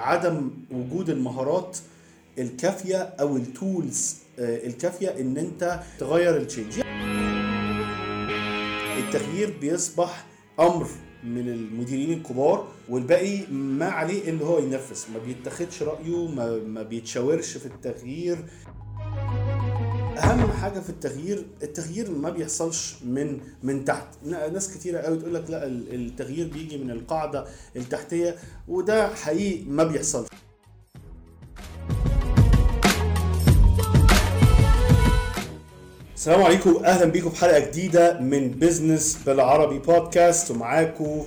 عدم وجود المهارات الكافية أو ال tools الكافية إن أنت تغير ال change التغيير بيصبح أمر من المديرين الكبار والباقي ما عليه إن هو ينفذ ما بيتاخدش رأيه ما, ما بيتشاورش في التغيير. أهم حاجة في التغيير التغيير ما بيحصلش من من تحت. ناس كتيرة قوي تقول لك لا التغيير بيجي من القاعدة التحتية وده حقيقي ما بيحصلش. السلام عليكم أهلا بيكم في حلقة جديدة من business بالعربي بودكاست ومعاكم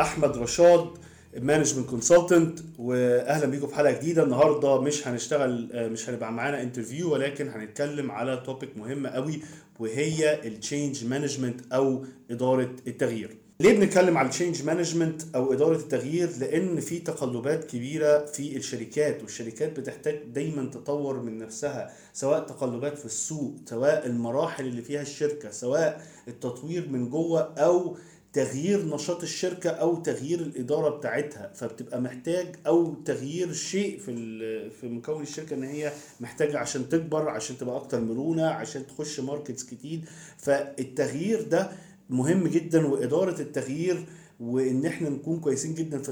أحمد رشاد management consultant واهلا بيكم في حلقة جديدة. النهارده مش هنشتغل مش هنبقى معانا interview ولكن هنتكلم على topic مهم قوي وهي ال change management أو إدارة التغيير. ليه بنتكلم على ال change management أو إدارة التغيير؟ لأن في تقلبات كبيرة في الشركات والشركات بتحتاج دايما تطور من نفسها سواء تقلبات في السوق سواء المراحل اللي فيها الشركة سواء التطوير من جوه أو تغيير نشاط الشركة أو تغيير الإدارة بتاعتها فبتبقى محتاج أو تغيير شيء في في مكون الشركة إن هي محتاجة عشان تكبر عشان تبقى أكتر مرونة عشان تخش markets كتير. فالتغيير ده مهم جدا وإدارة التغيير وإن إحنا نكون كويسين جدا في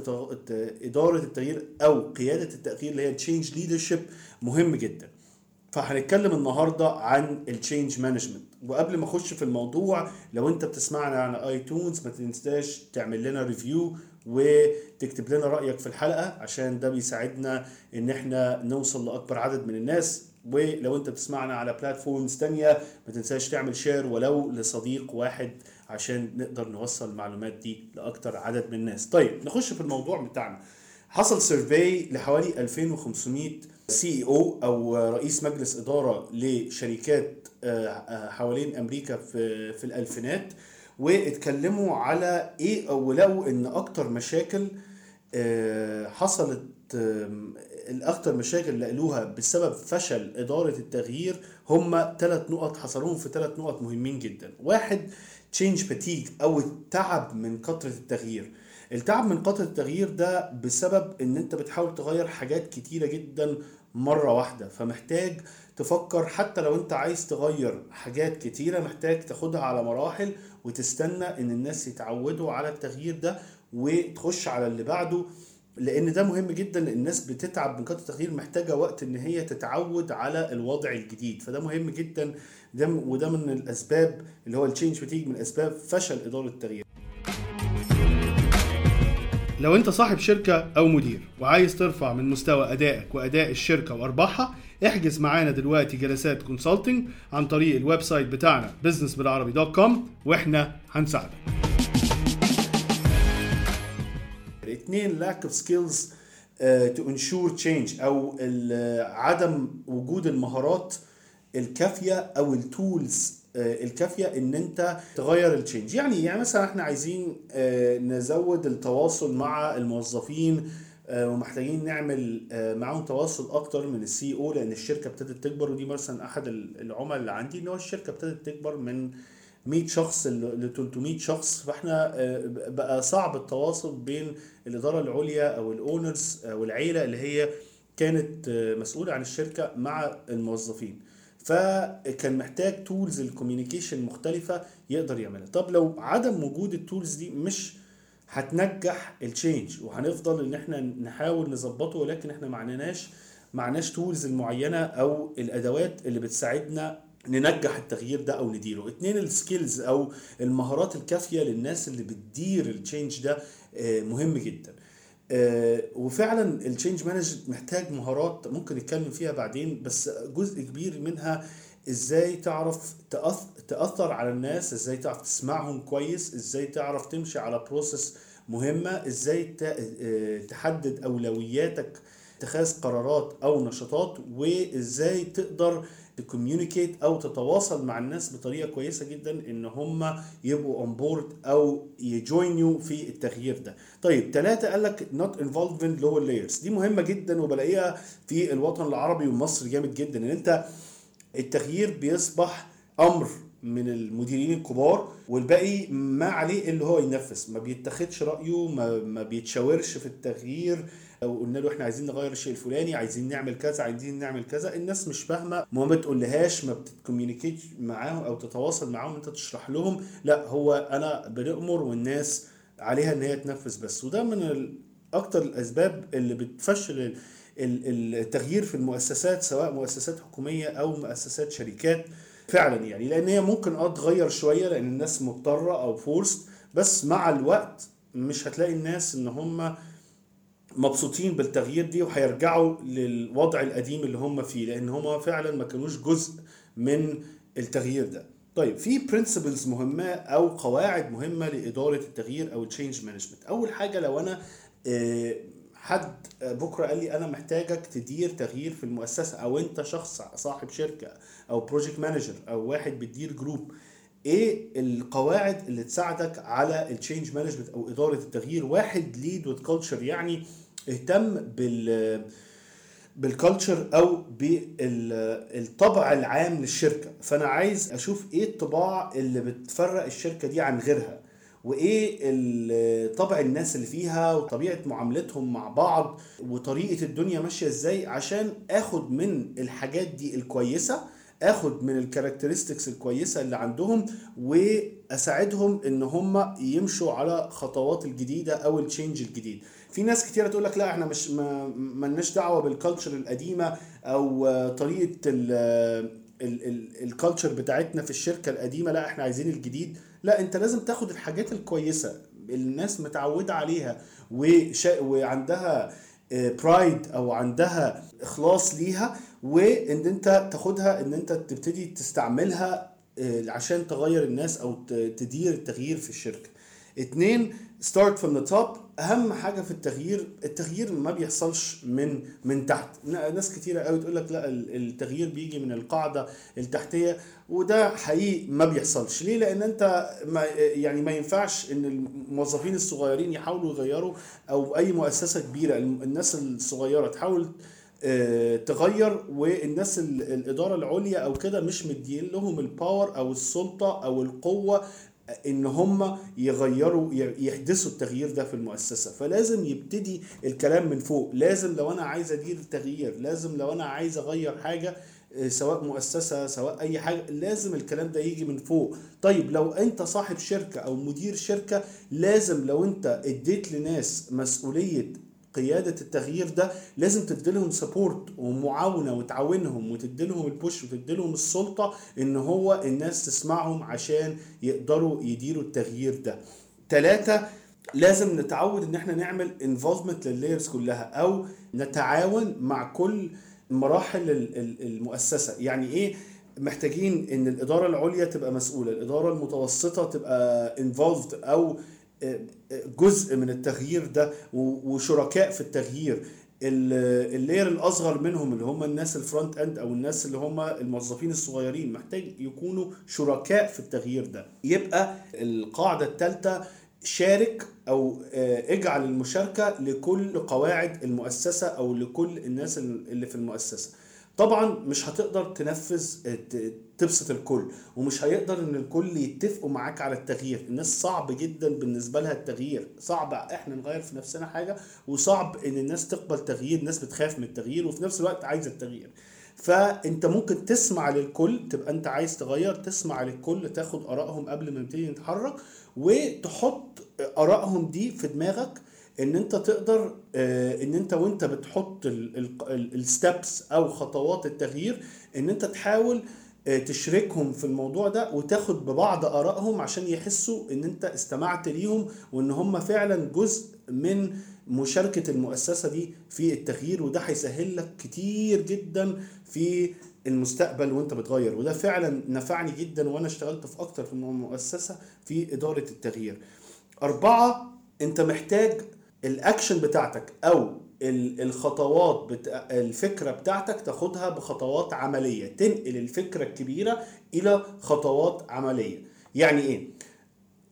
إدارة التغيير أو قيادة التغيير اللي هي change leadership مهم جدا. فهنتكلم النهارده عن ال change management وقبل ما أخش في الموضوع لو أنت بتسمعنا على iTunes ما تنساش تعمل لنا review وتكتب لنا رأيك في الحلقة عشان ده بيساعدنا إن إحنا نوصل لأكبر عدد من الناس. ولو أنت بتسمعنا على platforms تانية ما تنساش تعمل share ولو لصديق واحد عشان نقدر نوصل المعلومات دي لأكتر عدد من الناس. طيب نخش في الموضوع بتاعنا. حصل survey لحوالي 2500 CEO أو رئيس مجلس إدارة لشركات حوالين أمريكا في في الألفينات واتكلموا على إيه أو لقوا إن أكتر مشاكل حصلت الأكتر مشاكل اللي قالوها بسبب فشل إدارة التغيير هم ثلاث نقط حصلوهم في ثلاث نقط مهمين جدا. واحد change fatigue أو التعب من كثرة التغيير. التعب من كثره التغيير ده بسبب إن أنت بتحاول تغير حاجات كتيرة جدا مرة واحدة. فمحتاج تفكر حتى لو أنت عايز تغير حاجات كتيرة محتاج تاخدها على مراحل وتستنى إن الناس يتعودوا على التغيير ده وتخش على اللي بعده لأن ده مهم جدا. لأن الناس بتتعب من كثره التغيير محتاجة وقت إن هي تتعود على الوضع الجديد. فده مهم جدا. ده وده من الأسباب اللي هو ال change بتيجي من أسباب فشل إدارة التغيير. لو انت صاحب شركة أو مدير وعايز ترفع من مستوى ادائك واداء الشركة وارباحها احجز معانا دلوقتي جلسات consulting عن طريق ال website بتاعنا business بالعربي dot com وإحنا هنساعدك. اثنين lack of skills uh, to ensure change أو عدم وجود المهارات الكافية أو ال tools الكافية إن أنت تغير ال change يعني يعني مثلا إحنا عايزين نزود التواصل مع الموظفين ومحتاجين نعمل معاهم تواصل أكتر من ال CEO لأن الشركة ابتدت تكبر ودي مثلا أحد العملاء اللي عندي إن هو الشركة ابتدت تكبر من 100 شخص ل 300 شخص. فإحنا بقى صعب التواصل بين الإدارة العليا أو ال owners أو العيلة اللي هي كانت مسؤولة عن الشركة مع الموظفين. فكان محتاج tools ال communication مختلفة يقدر يعملها. طب لو عدم وجود ال tools دي مش هتنجح ال change وهنفضل إن إحنا نحاول نظبطه ولكن إحنا معناش معناش tools المعينة أو الأدوات اللي بتساعدنا ننجح التغيير ده أو نديره. اتنين ال skills أو المهارات الكافية للناس اللي بتدير ال change ده مهم جدا. آه وفعلا ال change management محتاج مهارات ممكن نتكلم فيها بعدين بس جزء كبير منها إزاي تعرف تأثر على الناس إزاي تعرف تسمعهم كويس إزاي تعرف تمشي على process مهمة إزاي تحدد أولوياتك اتخاذ قرارات أو نشاطات وإزاي تقدر ت communicate أو تتواصل مع الناس بطريقة كويسة جدا إن هم يبقوا on board أو ي join you في التغيير ده. طيب ثلاثة قال لك not involvement lower layers دي مهمة جدا وبلاقيها في الوطن العربي ومصر جامد جدا إن أنت التغيير بيصبح أمر من المديرين الكبار والباقي ما عليه اللي هو ينفذ. ما بيتاخدش رأيه ما, ما بيتشاورش في التغيير. أو قلنا له إحنا عايزين نغير الشيء الفلاني عايزين نعمل كذا عايزين نعمل كذا. الناس مش فاهمة. ما بتقولهاش ما بت communicate معاهم أو تتواصل معاهم أنت تشرح لهم. لا هو أنا بنأمر والناس عليها إن هي تنفذ بس. وده من أكتر الأسباب اللي بتفشل التغيير في المؤسسات سواء مؤسسات حكومية أو مؤسسات شركات. فعلا يعني لأن هي ممكن آه تغير شوية لأن الناس مضطرة أو forced بس مع الوقت مش هتلاقي الناس إن هم مبسوطين بالتغيير دي وهيرجعوا للوضع القديم اللي هم فيه لأن هم فعلا ما كانوش جزء من التغيير ده. طيب في principles مهمة أو قواعد مهمة لإدارة التغيير أو change management أول حاجة لو أنا آه، حد بكرة قال لي أنا محتاجك تدير تغيير في المؤسسة أو أنت شخص صاحب شركة أو project manager أو واحد بتدير group إيه القواعد اللي تساعدك على ال change management أو إدارة التغيير؟ واحد lead with culture يعني اهتم بال بال culture أو بالطبع العام للشركة. فأنا عايز أشوف إيه الطباع اللي بتفرق الشركة دي عن غيرها. وإيه طبع الناس اللي فيها وطبيعة معاملتهم مع بعض وطريقة الدنيا ماشية إزاي عشان آخد من الحاجات دي الكويسة آخد من ال characteristics الكويسة اللي عندهم وأساعدهم إن هم يمشوا على خطوات الجديدة أو ال change الجديد. في ناس كتيرة تقول لك لا إحنا مش ما لناش دعوة بال culture القديمة أو طريقة ال culture بتاعتنا في الشركة القديمة لا إحنا عايزين الجديد. لا انت لازم تاخد الحاجات الكويسة الناس متعودة عليها وشا... وعندها pride آه، أو عندها إخلاص ليها وان انت تاخدها إن انت تبتدي تستعملها آه، عشان تغير الناس أو تدير التغيير في الشركة. اتنين start from the top. أهم حاجة في التغيير التغيير ما بيحصلش من من تحت. ناس كتيرة قوي تقول لك لا التغيير بيجي من القاعدة التحتية وده حقيقي ما بيحصلش. ليه؟ لأن أنت ما يعني ما ينفعش إن الموظفين الصغيرين يحاولوا يغيروا أو أي مؤسسة كبيرة الناس الصغيرة تحاول آه، تغير والناس الإدارة العليا أو كده مش مدين لهم الباور أو السلطة أو القوة إن هم يغيروا يحدثوا التغيير ده في المؤسسة. فلازم يبتدي الكلام من فوق. لازم لو أنا عايز أدير التغيير لازم لو أنا عايز أغير حاجة آه، سواء مؤسسة سواء أي حاجة لازم الكلام ده يجي من فوق. طيب لو أنت صاحب شركة أو مدير شركة لازم لو أنت اديت لناس مسؤولية قيادة التغيير ده لازم تديلهم support ومعاونة وتعاونهم وتديلهم ال push وتديلهم السلطة إن هو الناس تسمعهم عشان يقدروا يديروا التغيير ده. ثلاثة لازم نتعود إن إحنا نعمل involvement لل layers كلها أو نتعاون مع كل مراحل المؤسسة. يعني إيه؟ محتاجين إن الإدارة العليا تبقى مسؤولة الإدارة المتوسطة تبقى involved أو جزء من التغيير ده وشركاء في التغيير. ال layer الأصغر منهم اللي هم الناس ال front end أو الناس اللي هم الموظفين الصغيرين محتاج يكونوا شركاء في التغيير ده. يبقى القاعدة الثالثه شارك أو آه، اجعل المشاركة لكل قواعد المؤسسة أو لكل الناس اللي في المؤسسة. طبعا مش هتقدر تنفذ تبسط الكل ومش هيقدر إن الكل يتفقوا معاك على التغيير. الناس صعب جدا بالنسبة لها التغيير. صعب إحنا نغير في نفسنا حاجة وصعب إن الناس تقبل تغيير الناس بتخاف من التغيير وفي نفس الوقت عايزة التغيير. فأنت ممكن تسمع للكل تبقى أنت عايز تغير تسمع للكل تاخد آرائهم قبل ما نبتدي نتحرك وتحط آرائهم دي في دماغك إن أنت تقدر آه، إن أنت وأنت بتحط الستبس أو خطوات التغيير إن أنت تحاول آه، تشركهم في الموضوع ده وتاخد ببعض آرائهم عشان يحسوا إن أنت استمعت ليهم وإن هم فعلا جزء من مشاركة المؤسسة دي في التغيير وده هيسهل لك كتير جدا في المستقبل وأنت بتغير. وده فعلا نفعني جدا وأنا اشتغلت في أكتر من مؤسسة في إدارة التغيير. أربعة أنت محتاج الاكشن بتاعتك أو الخطوات بتا... الفكرة بتاعتك تاخدها بخطوات عملية تنقل الفكرة الكبيرة إلى خطوات عملية. يعني إيه؟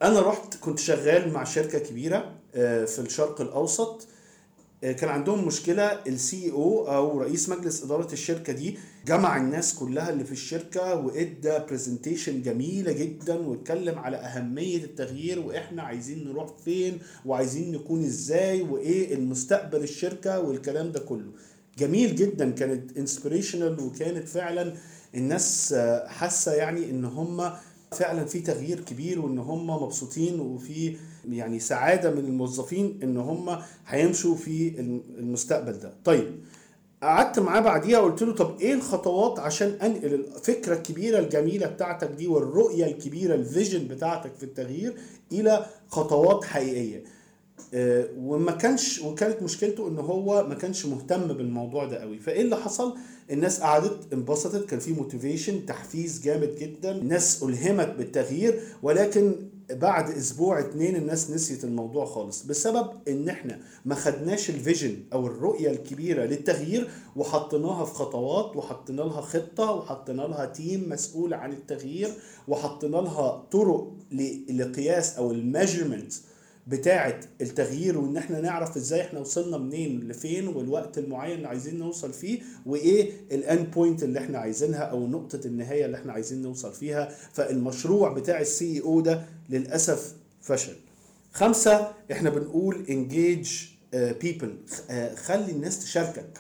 أنا رحت كنت شغال مع شركة كبيرة آه، في الشرق الأوسط. كان عندهم مشكلة ال CEO أو رئيس مجلس إدارة الشركة دي جمع الناس كلها اللي في الشركة وإدى presentation جميلة جدا واتكلم على أهمية التغيير وإحنا عايزين نروح فين وعايزين نكون إزاي وإيه المستقبل الشركة والكلام ده كله. جميل جدا كانت inspirational وكانت فعلا الناس آه، حاسة يعني إن هم فعلا في تغيير كبير وإن هم مبسوطين وفي يعني سعادة من الموظفين إن هم هيمشوا في المستقبل ده. طيب قعدت معاه بعديها قلت له طب إيه الخطوات عشان أنقل الفكرة الكبيرة الجميلة بتاعتك دي والرؤية الكبيرة ال vision بتاعتك في التغيير إلى خطوات حقيقية؟ وما كانش وكانت مشكلته إن هو ما كانش مهتم بالموضوع ده قوي. فإيه اللي حصل؟ الناس قعدت انبسطت كان في motivation تحفيز جامد جدا. الناس ألهمت بالتغيير ولكن بعد أسبوع اتنين الناس نسيت الموضوع خالص. بسبب إن إحنا ما خدناش ال vision أو الرؤية الكبيرة للتغيير وحطيناها في خطوات وحطينا لها خطة وحطينا لها team مسؤول عن التغيير وحطينا لها طرق لقياس أو ال measurement بتاعه التغيير وإن إحنا نعرف إزاي إحنا وصلنا منين لفين والوقت المعين اللي عايزين نوصل فيه وإيه ال end point اللي إحنا عايزينها أو نقطة النهاية اللي إحنا عايزين نوصل فيها. فالمشروع بتاع ال CEO ده للأسف فشل. خمسة إحنا بنقول engage people خلي الناس تشاركك.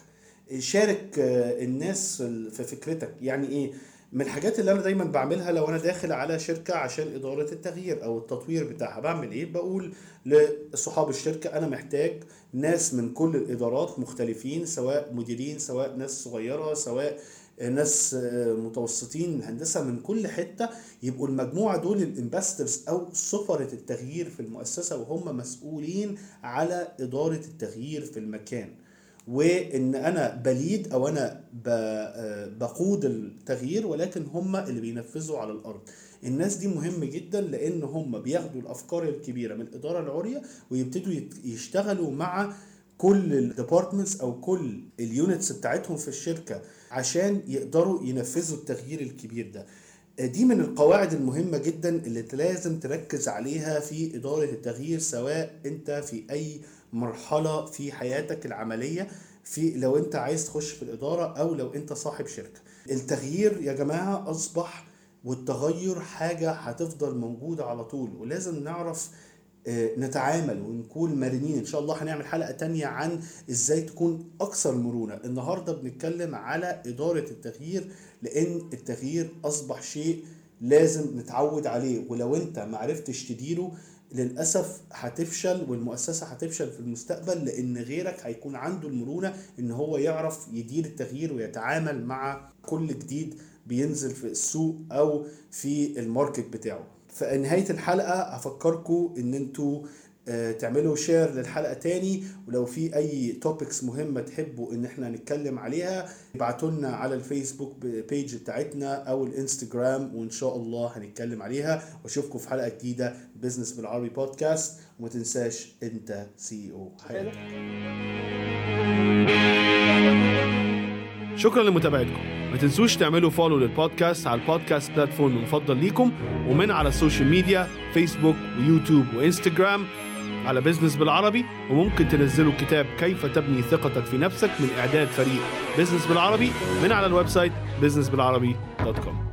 شارك الناس في فكرتك. يعني إيه؟ من الحاجات اللي أنا دايما بعملها لو أنا داخل على شركة عشان إدارة التغيير أو التطوير بتاعها. بعمل إيه؟ بقول لصحاب الشركة أنا محتاج ناس من كل الإدارات مختلفين سواء مديرين سواء ناس صغيرة سواء ناس متوسطين هندسة من كل حتة. يبقوا المجموعة دول الانفسترز أو سفرة التغيير في المؤسسة وهم مسؤولين على إدارة التغيير في المكان. وإن أنا ب lead أو أنا بقود التغيير ولكن هم اللي بينفذوا على الأرض. الناس دي مهم جدا لأن هم بياخدوا الأفكار الكبيرة من الإدارة العليا ويبتدوا يشتغلوا مع كل ال departments أو كل ال units بتاعتهم في الشركة عشان يقدروا ينفذوا التغيير الكبير ده. دي من القواعد المهمة جدا اللي لازم تركز عليها في إدارة التغيير سواء أنت في أي مرحلة في حياتك العملية في لو أنت عايز تخش في الإدارة أو لو أنت صاحب شركة. التغيير يا جماعة أصبح والتغير حاجة هتفضل موجودة على طول ولازم نعرف نتعامل ونكون مرنين. إن شاء الله هنعمل حلقة تانية عن إزاي تكون أكثر مرونة. النهارده بنتكلم على إدارة التغيير لأن التغيير أصبح شيء لازم نتعود عليه. ولو أنت ما عرفتش تديره للأسف هتفشل والمؤسسة هتفشل في المستقبل لأن غيرك هيكون عنده المرونة إن هو يعرف يدير التغيير ويتعامل مع كل جديد بينزل في السوق أو في ال market بتاعه. في نهاية الحلقة هفكركم إن أنتوا تعملوا share للحلقة تاني ولو في أي topics مهمة تحبوا إن إحنا نتكلم عليها ابعتوا لنا على الفيسبوك page بتاعتنا أو الإنستجرام وإن شاء الله هنتكلم عليها. وأشوفكم في حلقة جديدة بزنس بالعربي بودكاست وما تنساش أنت CEO شكرا لمتابعتكم. ما تنسوش تعملوا follow للبودكاست على ال podcast platform المفضل ليكم ومن على ال social media فيسبوك ويوتيوب وانستجرام على بزنس بالعربي وممكن تنزلوا كتاب كيف تبني ثقتك في نفسك من إعداد فريق بزنس بالعربي من على ال website businessbilarabi.com